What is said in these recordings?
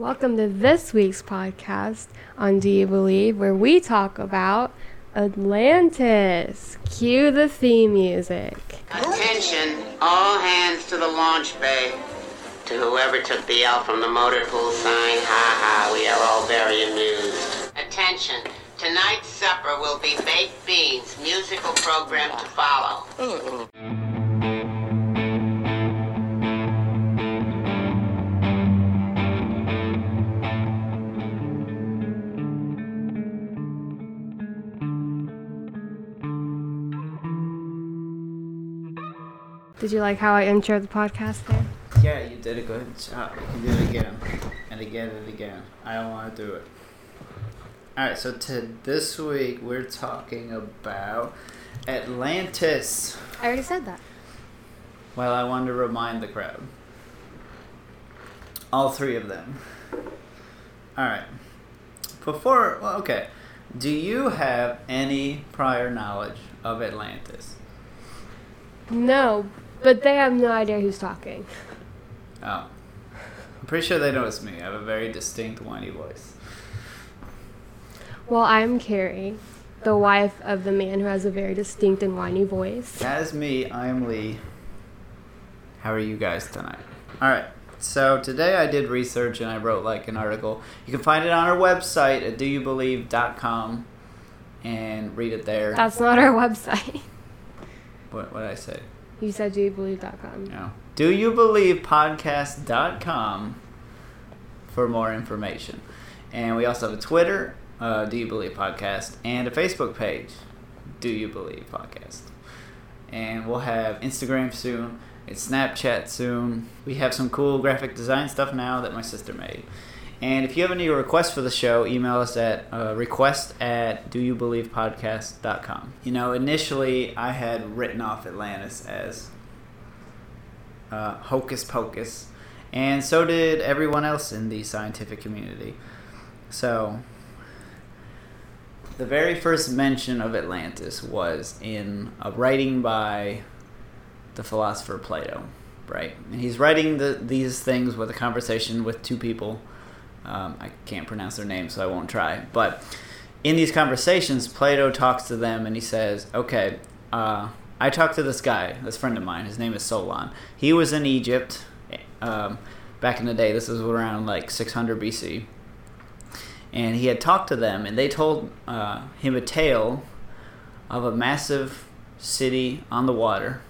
Welcome to this week's podcast on Do You Believe, where we talk about Atlantis. Cue the theme music. Attention, all hands to the launch bay. To whoever took the L from the motor pool sign, ha ha, we are all very amused. Attention, tonight's supper will be baked beans, musical program to follow. Did you like how I introed the podcast there? Yeah, you did a good job. You did it again and again and again. I don't want to do it. Alright, so to this week we're talking about Atlantis. I already said that. Well, I wanted to remind the crowd. All three of them. Alright. Before, well, okay. Do you have any prior knowledge of Atlantis? No, but they have no idea who's talking. Oh. I'm pretty sure they know it's me. I have a very distinct whiny voice. Well, I'm Carrie, the wife of the man who has a very distinct and whiny voice. That is me. I'm Lee. How are you guys tonight? All right. So today I did research and I wrote like an article. You can find it on our website at doyoubelieve.com and read it there. That's not our website. what what did I say? You said doyoubelieve.com. No. Do you believe podcast.com for more information. And we also have a Twitter, uh, Do You Believe Podcast, and a Facebook page, Do You Believe Podcast. And we'll have Instagram soon. It's Snapchat soon. We have some cool graphic design stuff now that my sister made. And if you have any requests for the show, email us at uh, request at doyoubelievepodcast.com. You know, initially I had written off Atlantis as uh, hocus pocus, and so did everyone else in the scientific community. So, the very first mention of Atlantis was in a writing by the philosopher Plato, right? And he's writing the, these things with a conversation with two people. Um, I can't pronounce their name, so I won't try. But in these conversations, Plato talks to them and he says, okay, uh, I talked to this guy, this friend of mine. His name is Solon. He was in Egypt um, back in the day. This was around like 600 BC. And he had talked to them, and they told uh, him a tale of a massive city on the water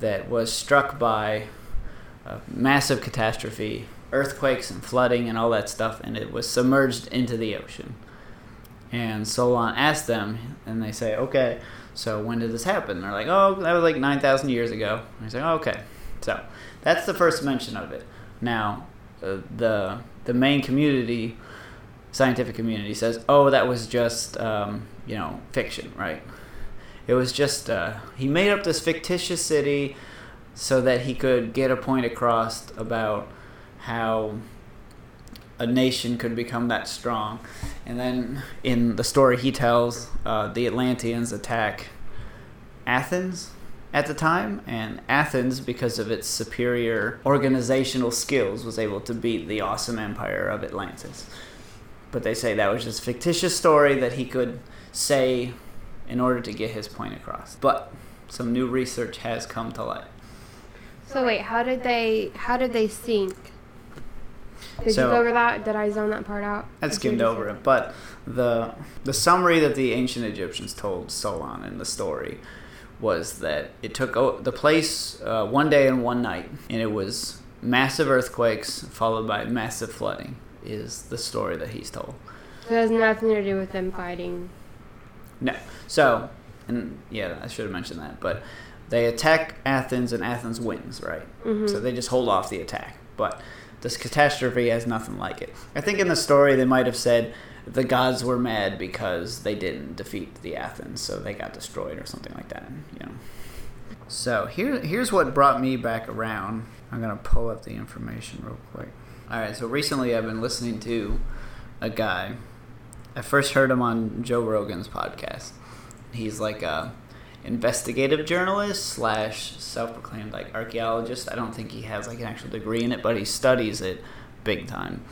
that was struck by a massive catastrophe, earthquakes and flooding and all that stuff, and it was submerged into the ocean. And Solon asked them, and they say, okay, so when did this happen? They're like, oh, that was like 9,000 years ago. And he's like, oh, okay. So that's the first mention of it. Now, uh, the the main community, scientific community, says, oh, that was just um, you know fiction, right? It was just uh, he made up this fictitious city so that he could get a point across about how a nation could become that strong. And then in the story he tells, uh, the Atlanteans attack Athens at the time, and Athens, because of its superior organizational skills, was able to beat the awesome empire of Atlantis. But they say that was just a fictitious story that he could say in order to get his point across. But some new research has come to light. So wait, how did they how did they sink? Did So- you go over that? Did I zone that part out? I skimmed over it, but the the summary that the ancient Egyptians told Solon in the story was that it took o- the place uh, one day and one night, and it was massive earthquakes followed by massive flooding. Is the story that he's told? So it has nothing to do with them fighting. No, so and yeah, I should have mentioned that, but they attack Athens and Athens wins, right? Mhm. So they just hold off the attack, but this catastrophe has nothing like it. I think in the story they might have said the gods were mad because they didn't defeat the Athens, so they got destroyed or something like that. You know. So here, here's what brought me back around. I'm gonna pull up the information real quick. All right. So recently I've been listening to a guy. I first heard him on Joe Rogan's podcast. He's like a investigative journalist slash self-proclaimed like archaeologist. I don't think he has like an actual degree in it, but he studies it big time.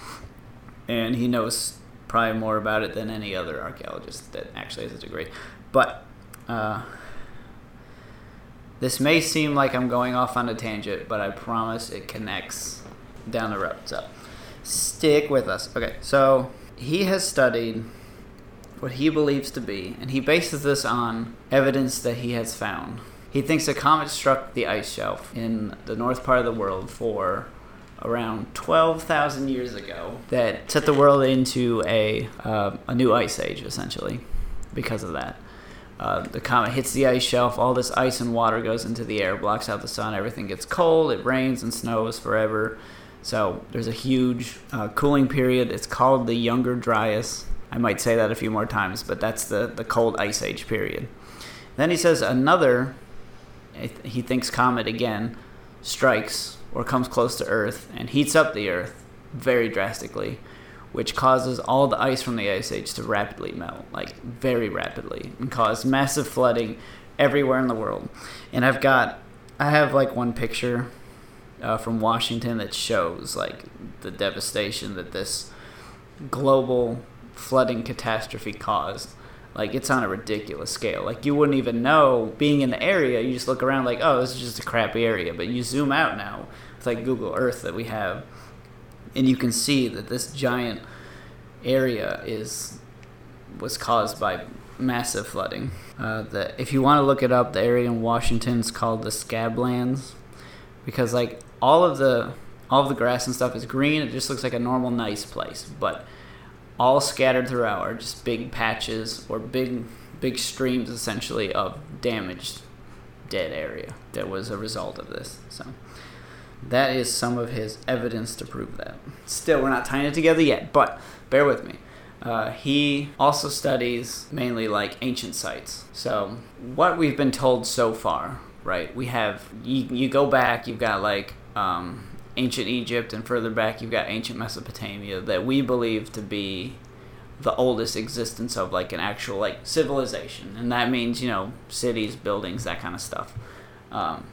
and he knows probably more about it than any other archaeologist that actually has a degree. But uh, this may seem like I'm going off on a tangent, but I promise it connects down the road. So stick with us. Okay, so he has studied what he believes to be, and he bases this on evidence that he has found. He thinks a comet struck the ice shelf in the north part of the world for around 12,000 years ago that set the world into a, uh, a new ice age, essentially, because of that. Uh, the comet hits the ice shelf, all this ice and water goes into the air, blocks out the sun, everything gets cold, it rains and snows forever. So there's a huge uh, cooling period. It's called the Younger Dryas. I might say that a few more times, but that's the, the cold ice age period. Then he says another, he thinks comet again, strikes or comes close to Earth and heats up the Earth very drastically which causes all the ice from the ice age to rapidly melt, like very rapidly, and cause massive flooding everywhere in the world. And I've got, I have like one picture uh, from Washington that shows like the devastation that this global flooding catastrophe caused. Like it's on a ridiculous scale. Like you wouldn't even know being in the area. You just look around like, oh, this is just a crappy area. But you zoom out now. It's like Google Earth that we have and you can see that this giant area is was caused by massive flooding. Uh, the, if you want to look it up, the area in Washington is called the Scablands because like all of the all of the grass and stuff is green. It just looks like a normal nice place, but all scattered throughout are just big patches or big big streams essentially of damaged dead area that was a result of this. So that is some of his evidence to prove that. Still, we're not tying it together yet, but bear with me. Uh, he also studies mainly like ancient sites. So, what we've been told so far, right? We have, you, you go back, you've got like um, ancient Egypt, and further back, you've got ancient Mesopotamia that we believe to be the oldest existence of like an actual like civilization. And that means, you know, cities, buildings, that kind of stuff. Um,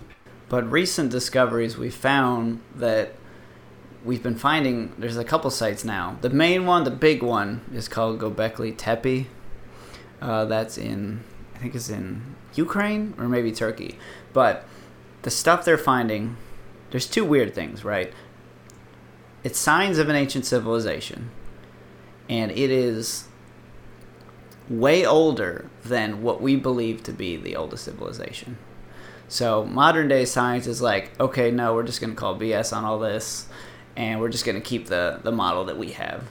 but recent discoveries, we found that we've been finding there's a couple sites now. The main one, the big one, is called Gobekli Tepe. Uh, that's in, I think it's in Ukraine or maybe Turkey. But the stuff they're finding, there's two weird things, right? It's signs of an ancient civilization, and it is way older than what we believe to be the oldest civilization. So modern day science is like, okay, no, we're just going to call BS on all this, and we're just going to keep the the model that we have.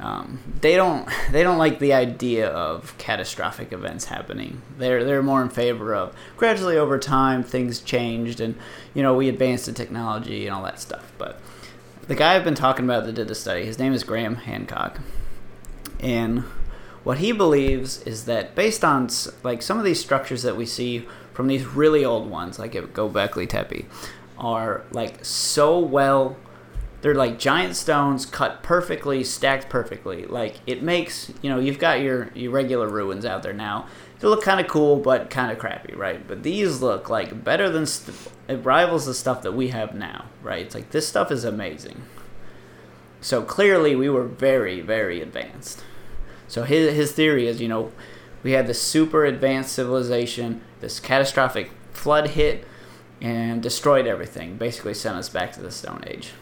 Um, they don't they don't like the idea of catastrophic events happening. They're they're more in favor of gradually over time things changed and you know we advanced in technology and all that stuff. But the guy I've been talking about that did the study, his name is Graham Hancock, and what he believes is that based on like some of these structures that we see from these really old ones, like Gobekli Tepe, are like so well. They're like giant stones cut perfectly, stacked perfectly. Like it makes you know you've got your your regular ruins out there now. They look kind of cool, but kind of crappy, right? But these look like better than st- it rivals the stuff that we have now, right? It's like this stuff is amazing. So clearly, we were very, very advanced. So his his theory is, you know, we had this super advanced civilization, this catastrophic flood hit, and destroyed everything. Basically, sent us back to the Stone Age.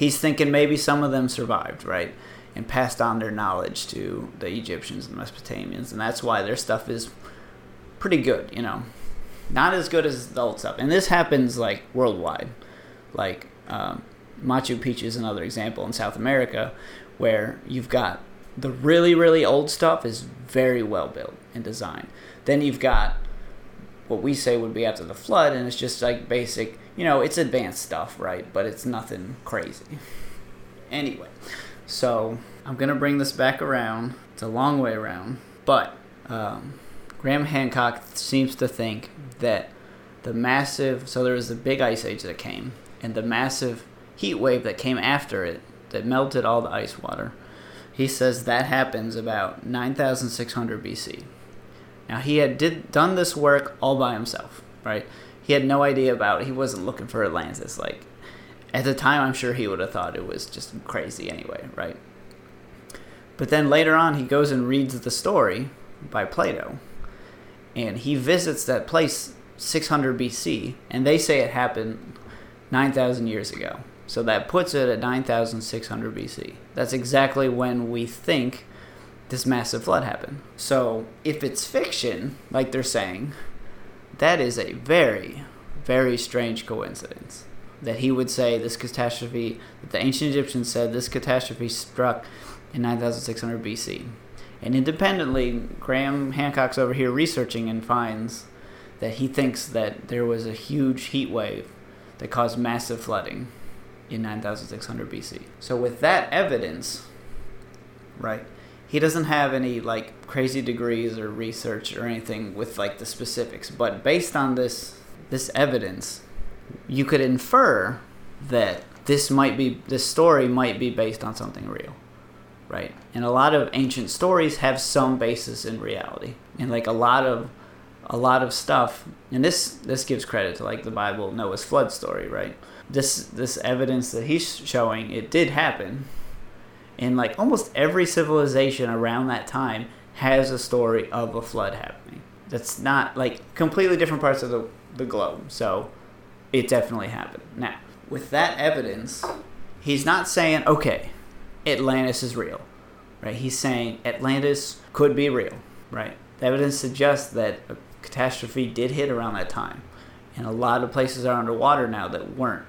He's thinking maybe some of them survived, right? And passed on their knowledge to the Egyptians and Mesopotamians, and that's why their stuff is pretty good, you know. Not as good as the old stuff. And this happens like worldwide. Like um, Machu Picchu is another example in South America where you've got the really really old stuff is very well built and designed. Then you've got what we say would be after the flood, and it's just like basic, you know, it's advanced stuff, right? But it's nothing crazy. Anyway, so I'm gonna bring this back around. It's a long way around, but um, Graham Hancock seems to think that the massive so there was a big ice age that came, and the massive heat wave that came after it that melted all the ice water he says that happens about 9600 BC. Now he had did done this work all by himself, right? He had no idea about. He wasn't looking for Atlantis. Like At the time, I'm sure he would have thought it was just crazy anyway, right? But then later on, he goes and reads the story by Plato, and he visits that place 600 BC, and they say it happened 9,000 years ago. So that puts it at 9,600 BC. That's exactly when we think this massive flood happened. So if it's fiction, like they're saying, that is a very, very strange coincidence. That he would say this catastrophe, that the ancient Egyptians said this catastrophe struck in 9600 BC. And independently, Graham Hancock's over here researching and finds that he thinks that there was a huge heat wave that caused massive flooding in 9600 BC. So with that evidence, right, he doesn't have any like crazy degrees or research or anything with like the specifics, but based on this this evidence, you could infer that this might be this story might be based on something real. Right? And a lot of ancient stories have some basis in reality. And like a lot of a lot of stuff and this this gives credit to like the bible noah's flood story right this this evidence that he's showing it did happen and like almost every civilization around that time has a story of a flood happening that's not like completely different parts of the, the globe so it definitely happened now with that evidence he's not saying okay atlantis is real right he's saying atlantis could be real right the evidence suggests that a catastrophe did hit around that time. And a lot of places are underwater now that weren't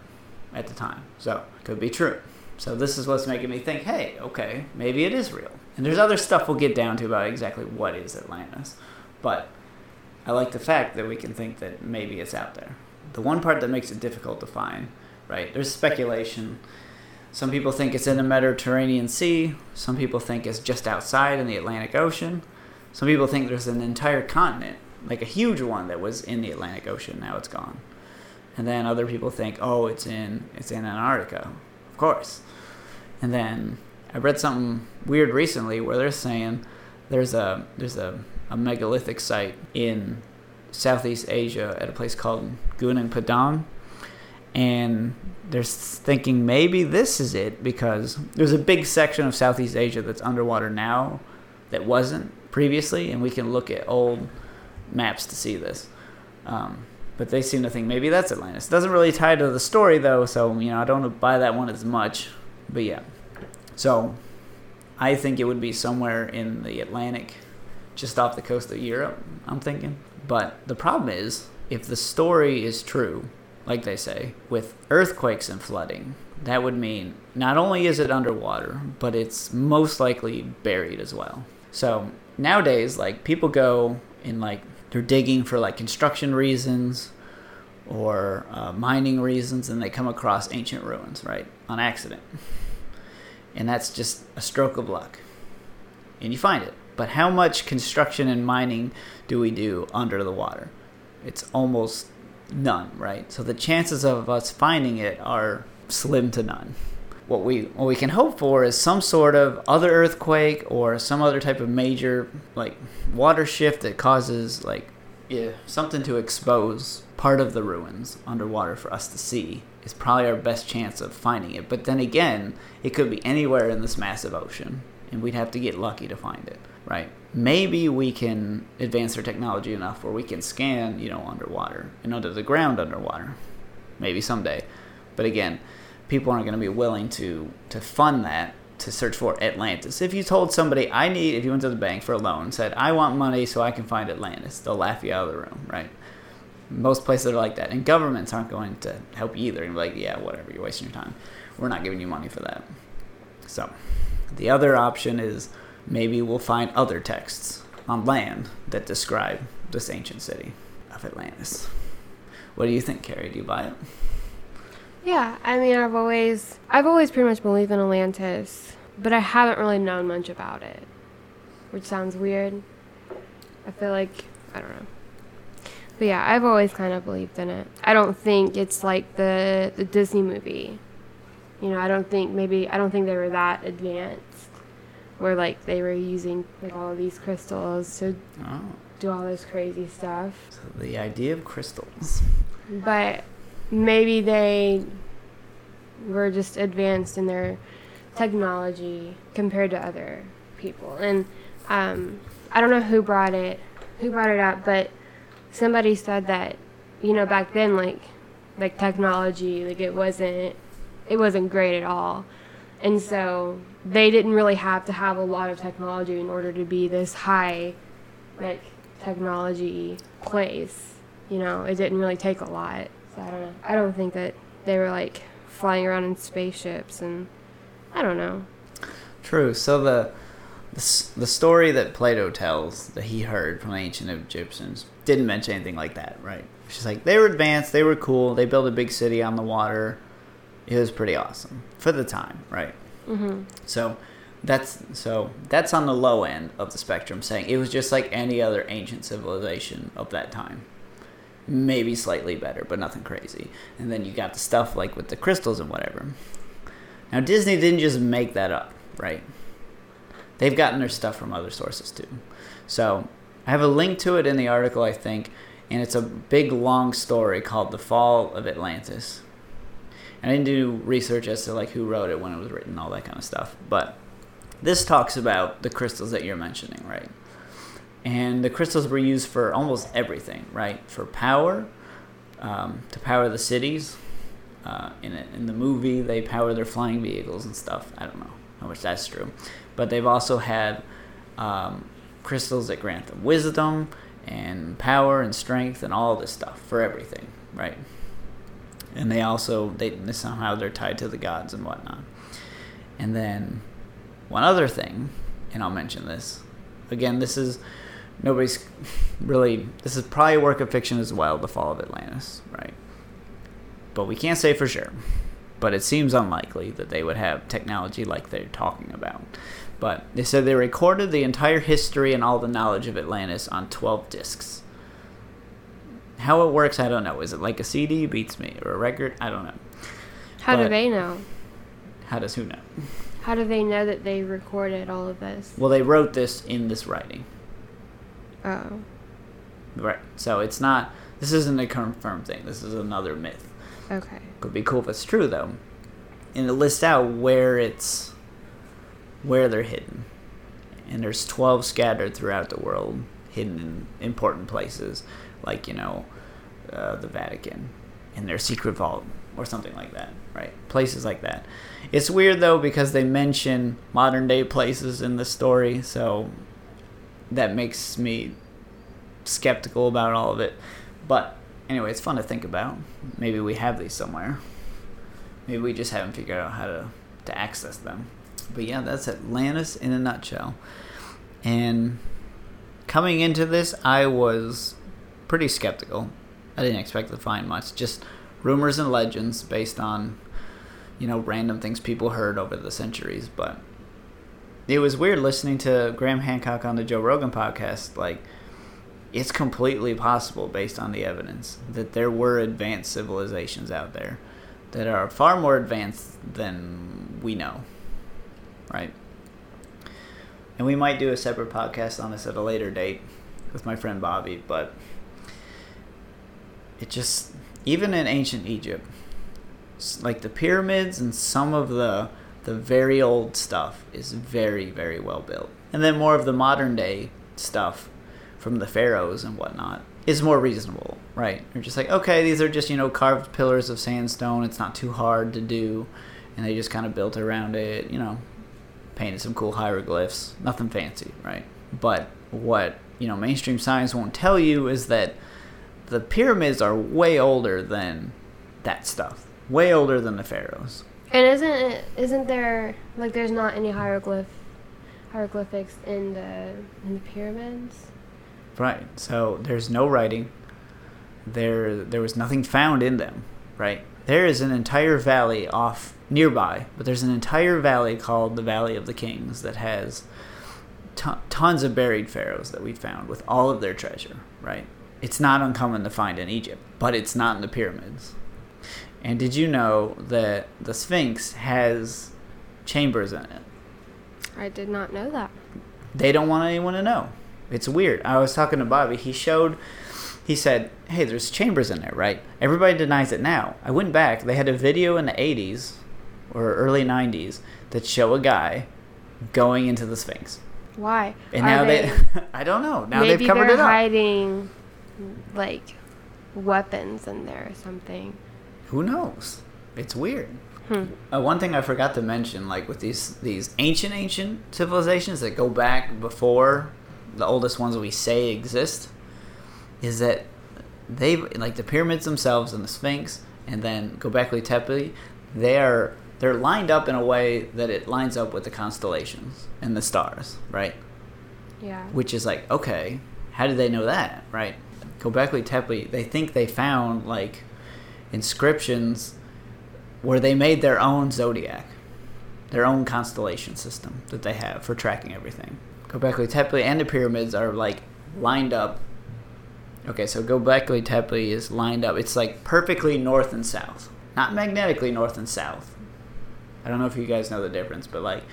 at the time. So, could be true. So, this is what's making me think hey, okay, maybe it is real. And there's other stuff we'll get down to about exactly what is Atlantis. But I like the fact that we can think that maybe it's out there. The one part that makes it difficult to find, right? There's speculation. Some people think it's in the Mediterranean Sea. Some people think it's just outside in the Atlantic Ocean. Some people think there's an entire continent like a huge one that was in the Atlantic Ocean. Now it's gone. And then other people think, oh, it's in it's in Antarctica, of course. And then I read something weird recently where they're saying there's a there's a, a megalithic site in Southeast Asia at a place called Gunung Padang, and they're thinking maybe this is it because there's a big section of Southeast Asia that's underwater now that wasn't previously, and we can look at old maps to see this. Um, but they seem to think maybe that's Atlantis. It doesn't really tie to the story though, so you know I don't buy that one as much. But yeah, so I think it would be somewhere in the Atlantic, just off the coast of Europe. I'm thinking. But the problem is, if the story is true, like they say, with earthquakes and flooding, that would mean not only is it underwater, but it's most likely buried as well. So nowadays, like people go and like they're digging for like construction reasons or uh, mining reasons and they come across ancient ruins right on accident and that's just a stroke of luck. And you find it. But how much construction and mining do we do under the water? It's almost none right? So the chances of us finding it are slim to none. What we what we can hope for is some sort of other earthquake or some other type of major like water shift that causes like yeah, something to expose part of the ruins underwater for us to see is probably our best chance of finding it. But then again, it could be anywhere in this massive ocean, and we'd have to get lucky to find it, right? Maybe we can advance our technology enough where we can scan, you know, underwater and under the ground underwater. Maybe someday. But again, people aren't going to be willing to to fund that to search for Atlantis. If you told somebody, I need, if you went to the bank for a loan, said, I want money so I can find Atlantis, they'll laugh you out of the room, right? Most places are like that. And governments aren't going to help you either. And be like, yeah, whatever, you're wasting your time. We're not giving you money for that. So, the other option is maybe we'll find other texts on land that describe this ancient city of Atlantis. What do you think, Carrie? Do you buy it? Yeah, I mean, I've always, I've always pretty much believed in Atlantis, but I haven't really known much about it, which sounds weird. I feel like I don't know, but yeah, I've always kind of believed in it. I don't think it's like the the Disney movie. You know, I don't think maybe I don't think they were that advanced, where like they were using like all of these crystals to oh. do all this crazy stuff. So the idea of crystals. But maybe they were just advanced in their technology compared to other people. And um, I don't know who brought it, who brought it up, but somebody said that, you know, back then, like, like technology, like it wasn't, it wasn't great at all. And so they didn't really have to have a lot of technology in order to be this high, like, technology place. You know, it didn't really take a lot. So I don't know. I don't think that they were like flying around in spaceships and I don't know. True. So the the, the story that Plato tells that he heard from ancient Egyptians didn't mention anything like that, right? She's like they were advanced, they were cool, they built a big city on the water. It was pretty awesome for the time, right? Mhm. So that's so that's on the low end of the spectrum, saying it was just like any other ancient civilization of that time. Maybe slightly better, but nothing crazy. And then you got the stuff like with the crystals and whatever. Now Disney didn't just make that up, right? They've gotten their stuff from other sources too. So I have a link to it in the article, I think, and it's a big long story called The Fall of Atlantis. And I didn't do research as to like who wrote it, when it was written, all that kind of stuff. But this talks about the crystals that you're mentioning, right? And the crystals were used for almost everything, right? For power, um, to power the cities. Uh, in it, in the movie, they power their flying vehicles and stuff. I don't know how much that's true, but they've also had um, crystals that grant them wisdom and power and strength and all this stuff for everything, right? And they also they somehow they're tied to the gods and whatnot. And then one other thing, and I'll mention this again. This is nobody's really. This is probably a work of fiction as well. The fall of Atlantis, right? But we can't say for sure. But it seems unlikely that they would have technology like they're talking about. But they said they recorded the entire history and all the knowledge of Atlantis on 12 discs. How it works, I don't know. Is it like a CD? Beats me. Or a record? I don't know. How do they know? How does who know? How do they know that they recorded all of this? Well, they wrote this in this writing. Oh. Right. So it's not. This isn't a confirmed thing. This is another myth. Okay. Could be cool if it's true though. And it lists out where it's where they're hidden. And there's 12 scattered throughout the world, hidden in important places, like you know, uh, the Vatican, in their secret vault or something like that. Right? Places like that. It's weird though because they mention modern day places in the story, so that makes me skeptical about all of it. But anyway, it's fun to think about. Maybe we have these somewhere. Maybe we just haven't figured out how to, to access them. But yeah, that's Atlantis in a nutshell. And coming into this, I was pretty skeptical. I didn't expect to find much. Just rumors and legends based on, you know, random things people heard over the centuries. But it was weird listening to Graham Hancock on the Joe Rogan podcast. Like, it's completely possible based on the evidence that there were advanced civilizations out there that are far more advanced than we know right and we might do a separate podcast on this at a later date with my friend bobby but it just even in ancient egypt like the pyramids and some of the the very old stuff is very very well built and then more of the modern day stuff from the pharaohs and whatnot is more reasonable, right? You're just like, okay, these are just you know carved pillars of sandstone. It's not too hard to do, and they just kind of built around it. You know, painted some cool hieroglyphs. Nothing fancy, right? But what you know mainstream science won't tell you is that the pyramids are way older than that stuff. Way older than the pharaohs. And isn't it, isn't there like there's not any hieroglyph hieroglyphics in the in the pyramids? Right. So there's no writing. There there was nothing found in them, right? There is an entire valley off nearby, but there's an entire valley called the Valley of the Kings that has ton tons of buried pharaohs that we found with all of their treasure, right? It's not uncommon to find in Egypt, but it's not in the pyramids. And did you know that the Sphinx has chambers in it? I did not know that. they don't want anyone to know. It's weird. I was talking to Bobby. He showed, he said, hey, there's chambers in there, right? Everybody denies it now. I went back. They had a video in the 80s or early 90s that show a guy going into the Sphinx. Why? And Are now they, I don't know. Now maybe they've covered they're it up. hiding like weapons in there or something. Who knows? It's weird. Hmm. Uh, one thing I forgot to mention, like with these these ancient ancient civilizations that go back before the oldest ones we say exist, is that they like the pyramids themselves and the Sphinx, and then Göbekli Tepe, they are they're lined up in a way that it lines up with the constellations and the stars, right? Yeah. Which is like, okay, how did they know that, right? Göbekli Tepe, they think they found like inscriptions where they made their own zodiac, their own constellation system that they have for tracking everything. Göbekli Tepe and the pyramids are like lined up. Okay, so Göbekli Tepe is lined up. It's like perfectly north and south, not magnetically north and south. I don't know if you guys know the difference, but like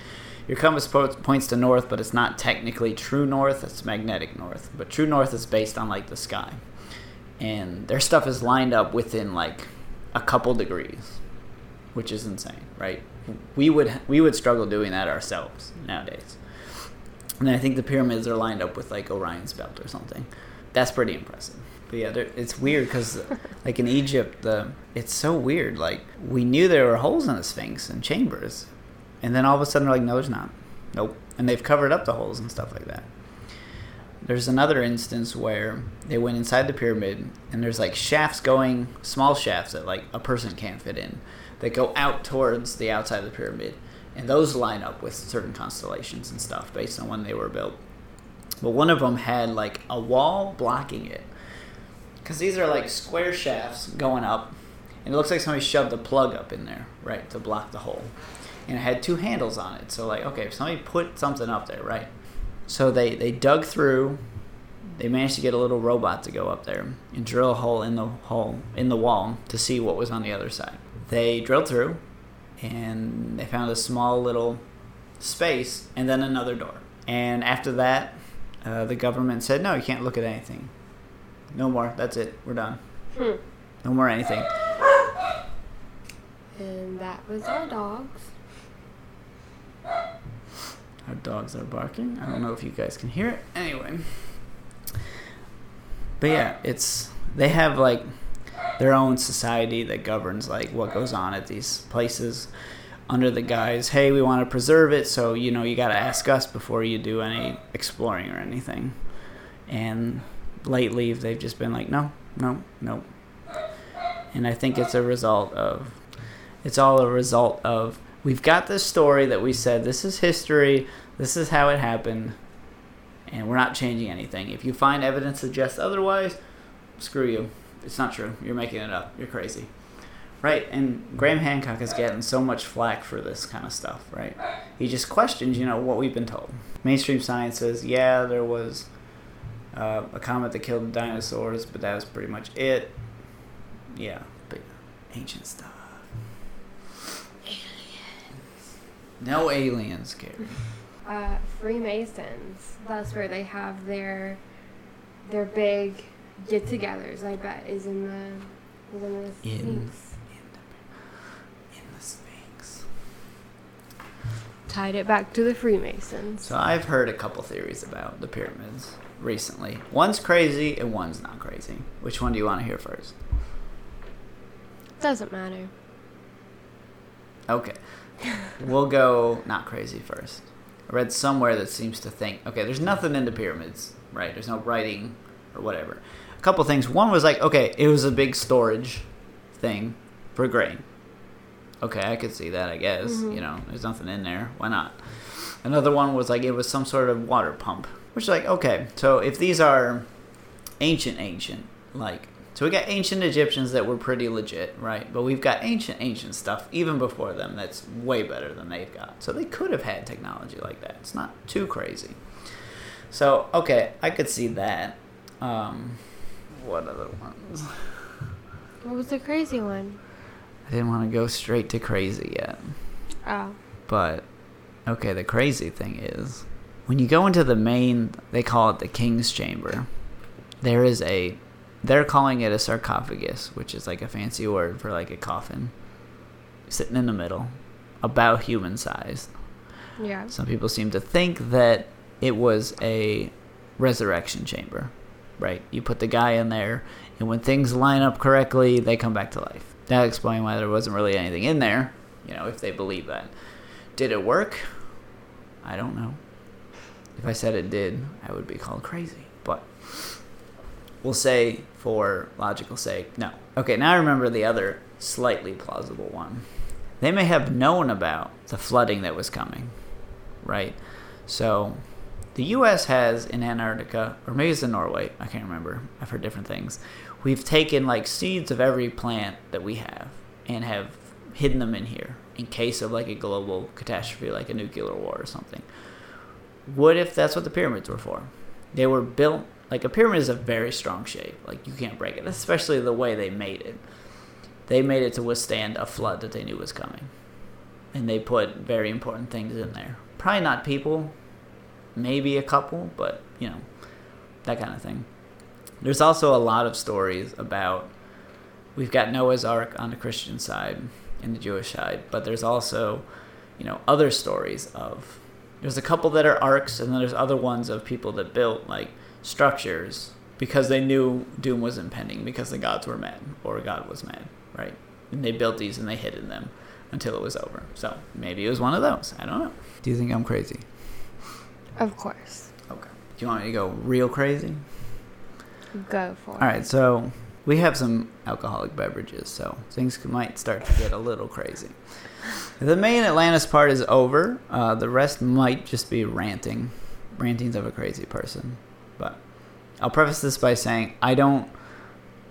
your compass points to north, but it's not technically true north. It's magnetic north. But true north is based on like the sky, and their stuff is lined up within like a couple degrees, which is insane, right? We would we would struggle doing that ourselves nowadays. And I think the pyramids are lined up with like Orion's belt or something. That's pretty impressive. But yeah, it's weird because like in Egypt, the it's so weird. Like we knew there were holes in the Sphinx and chambers, and then all of a sudden they're like, no, there's not. Nope. And they've covered up the holes and stuff like that. There's another instance where they went inside the pyramid and there's like shafts going, small shafts that like a person can't fit in, that go out towards the outside of the pyramid. And those line up with certain constellations and stuff based on when they were built. But one of them had like a wall blocking it. Because these are like square shafts going up. And it looks like somebody shoved a plug up in there, right, to block the hole. And it had two handles on it. So, like, okay, somebody put something up there, right? So they, they dug through. They managed to get a little robot to go up there and drill a hole in the hole in the wall to see what was on the other side. They drilled through, and they found a small little space and then another door. And after that, uh, the government said, "No, you can't look at anything. No more. That's it. We're done. Hmm. No more anything." And that was our dogs. Our dogs are barking. I don't know if you guys can hear it. Anyway. But yeah, it's they have like their own society that governs like what goes on at these places under the guise, hey, we want to preserve it, so you know, you got to ask us before you do any exploring or anything. And lately they've just been like, no, no, no. And I think it's a result of it's all a result of we've got this story that we said this is history, this is how it happened, and we're not changing anything. If you find evidence suggests otherwise, screw you. It's not true. You're making it up. You're crazy. Right, and Graham Hancock is getting so much flack for this kind of stuff, right? He just questions, you know, what we've been told. Mainstream science says, yeah, there was uh, a comet that killed the dinosaurs, but that was pretty much it. Yeah, but ancient stuff. Aliens. No aliens, Gary. Uh, Freemasons. That's where they have their their big get-togethers. I bet is in the is in the In- Sphinx. In the Sphinx. Tied it back to the Freemasons. So I've heard a couple theories about the pyramids recently. One's crazy and one's not crazy. Which one do you want to hear first? Doesn't matter. Okay. we'll go not crazy first. I read somewhere that seems to think, okay, there's nothing in the pyramids, right? There's no writing or whatever. A couple things. One was like, okay, it was a big storage thing for grain. Okay, I could see that, I guess. Mhm. You know, there's nothing in there. Why not? Another one was like it was some sort of water pump. Which like, okay, so if these are ancient ancient, like so we got ancient Egyptians that were pretty legit, right? But we've got ancient ancient stuff even before them that's way better than they've got. So they could have had technology like that. It's not too crazy. So, okay, I could see that. Um what other ones? What was the crazy one? I didn't want to go straight to crazy yet. Oh. But okay, the crazy thing is when you go into the main, they call it the king's chamber. There is a they're calling it a sarcophagus, which is like a fancy word for like a coffin sitting in the middle about human size. Yeah. Some people seem to think that it was a resurrection chamber, right? You put the guy in there, and when things line up correctly, they come back to life. That explains why there wasn't really anything in there, you know, if they believe that. Did it work? I don't know. If I said it did, I would be called crazy. But we'll say, for logical sake, no. Okay, now I remember the other slightly plausible one. They may have known about the flooding that was coming, right? So the U.S. has in Antarctica, or maybe it's in Norway, I can't remember. I've heard different things. We've taken like seeds of every plant that we have and have hidden them in here in case of like a global catastrophe, like a nuclear war or something. What if that's what the pyramids were for? They were built like a pyramid is a very strong shape. Like you can't break it, especially the way they made it. They made it to withstand a flood that they knew was coming. And they put very important things in there. Probably not people, maybe a couple, but you know, that kind of thing. There's also a lot of stories about we've got Noah's Ark on the Christian side and the Jewish side, but there's also, you know, other stories of there's a couple that are arks and then there's other ones of people that built like structures because they knew doom was impending because the gods were mad or God was mad, right? And they built these and they hid in them until it was over. So maybe it was one of those. I don't know. Do you think I'm crazy? Of course. Okay. Do you want me to go real crazy? Go for it. All right. So we have some alcoholic beverages, so things might start to get a little crazy. The main Atlantis part is over. Uh, the rest might just be ranting, rantings of a crazy person. But I'll preface this by saying I don't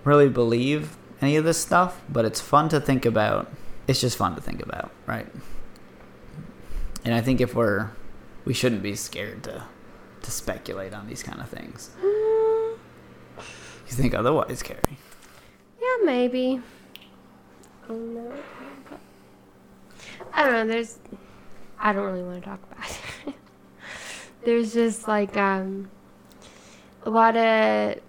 really believe any of this stuff, but it's fun to think about. It's just fun to think about, right? And I think if we're, we shouldn't be scared to, to speculate on these kind of things. Mm, You think otherwise, Carrie? yeah, maybe. Oh, no. I don't know. There's. I don't really want to talk about it. there's just like um, a lot of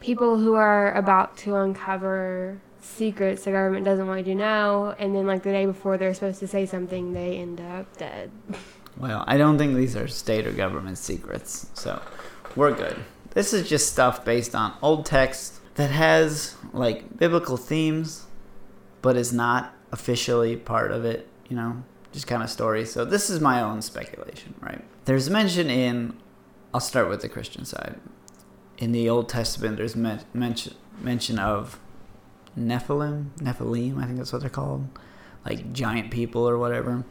people who are about to uncover secrets the government doesn't want you to know, and then like the day before they're supposed to say something, they end up dead. Well, I don't think these are state or government secrets, so we're good. This is just stuff based on old text that has like biblical themes, but is not officially part of it, you know, just kind of stories. So this is my own speculation, right? There's mention in, I'll start with the Christian side. In the Old Testament, there's men- mention mention of Nephilim, Nephilim, I think that's what they're called, like giant people or whatever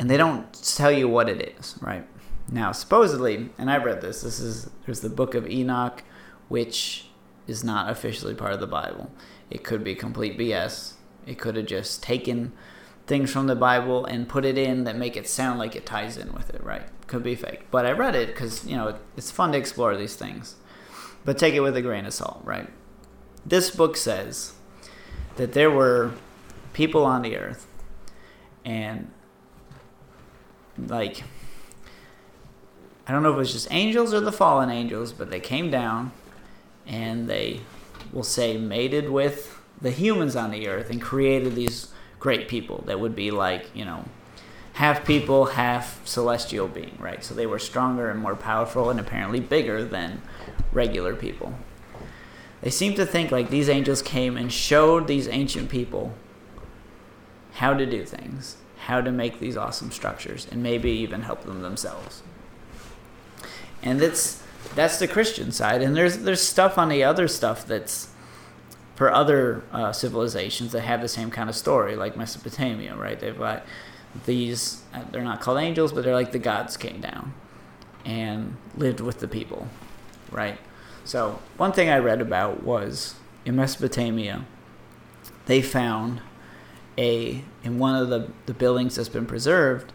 and they don't tell you what it is, right? Now, supposedly, and I've read this. This is there's the Book of Enoch, which is not officially part of the Bible. It could be complete BS. It could have just taken things from the Bible and put it in that make it sound like it ties in with it, right? Could be fake. But I read it because you know it's fun to explore these things, but take it with a grain of salt, right? This book says that there were people on the earth, and like I don't know if it was just angels or the fallen angels, but they came down and they will say mated with the humans on the earth and created these great people that would be like, you know, half people, half celestial being, right? So they were stronger and more powerful and apparently bigger than regular people. They seem to think like these angels came and showed these ancient people how to do things, how to make these awesome structures, and maybe even help them themselves. And that's that's the Christian side, and there's there's stuff on the other stuff that's for other uh, civilizations that have the same kind of story, like Mesopotamia, right? They've got these uh, they're not called angels, but they're like the gods came down and lived with the people, right? So one thing I read about was in Mesopotamia, they found a in one of the, the buildings that's been preserved,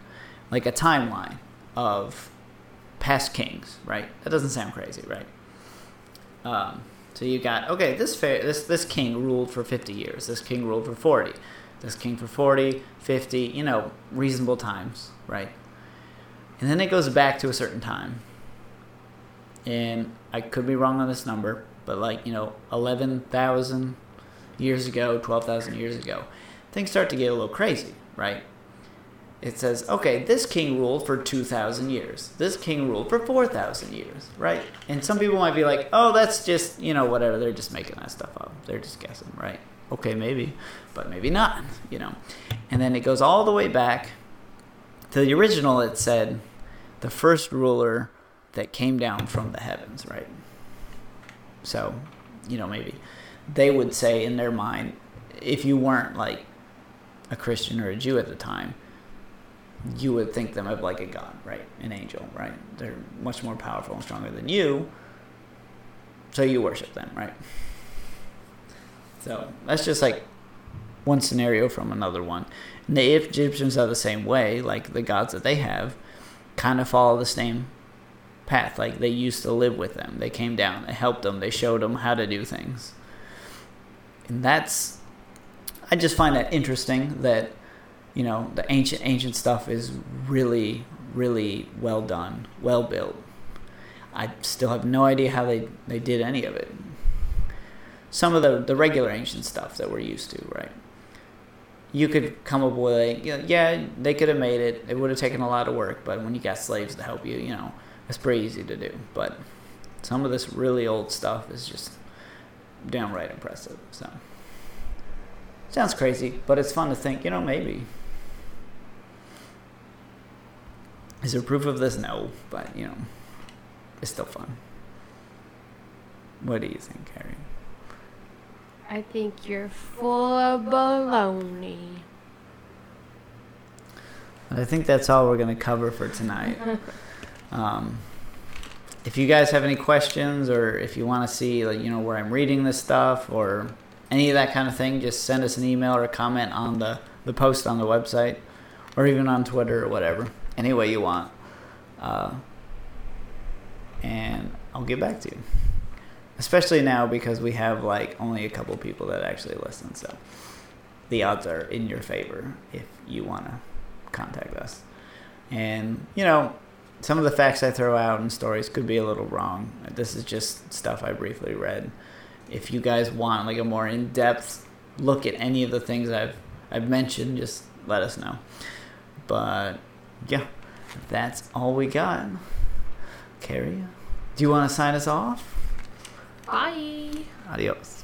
like a timeline of past kings, right? That doesn't sound crazy, right? Um, so you got okay, this fa- this this king ruled for 50 years. This king ruled for 40. This king for 40, 50, you know, reasonable times, right? And then it goes back to a certain time. And I could be wrong on this number, but like, you know, 11,000 years ago, 12,000 years ago, things start to get a little crazy, right? It says, okay, this king ruled for 2,000 years. This king ruled for 4,000 years, right? And some people might be like, oh, that's just, you know, whatever. They're just making that stuff up. They're just guessing, right? Okay, maybe, but maybe not, you know. And then it goes all the way back to the original. It said, the first ruler that came down from the heavens, right? So, you know, maybe they would say in their mind, if you weren't like a Christian or a Jew at the time, you would think them of like a god, right? An angel, right? They're much more powerful and stronger than you. So you worship them, right? So that's just like one scenario from another one. And the Egyptians are the same way, like the gods that they have kind of follow the same path. Like they used to live with them. They came down, they helped them, they showed them how to do things. And that's I just find that interesting that you know the ancient ancient stuff is really really well done well built. I still have no idea how they they did any of it. Some of the the regular ancient stuff that we're used to right? You could come up with a you know, yeah they could have made it. It would have taken a lot of work but when you got slaves to help you you know it's pretty easy to do. But some of this really old stuff is just downright impressive so. Sounds crazy but it's fun to think you know maybe Is there proof of this? No, but you know, it's still fun. What do you think, Carrie? I think you're full of baloney. I think that's all we're going to cover for tonight. um, if you guys have any questions or if you want to see, like, you know, where I'm reading this stuff or any of that kind of thing, just send us an email or a comment on the, the post on the website or even on Twitter or whatever any way you want. Uh, and I'll get back to you. Especially now because we have like only a couple people that actually listen, so the odds are in your favor if you want to contact us. And you know, some of the facts I throw out in stories could be a little wrong. This is just stuff I briefly read. If you guys want like a more in-depth look at any of the things I've I've mentioned, just let us know. But yeah, that's all we got. Carrie, do you want to sign us off? Bye. Adios.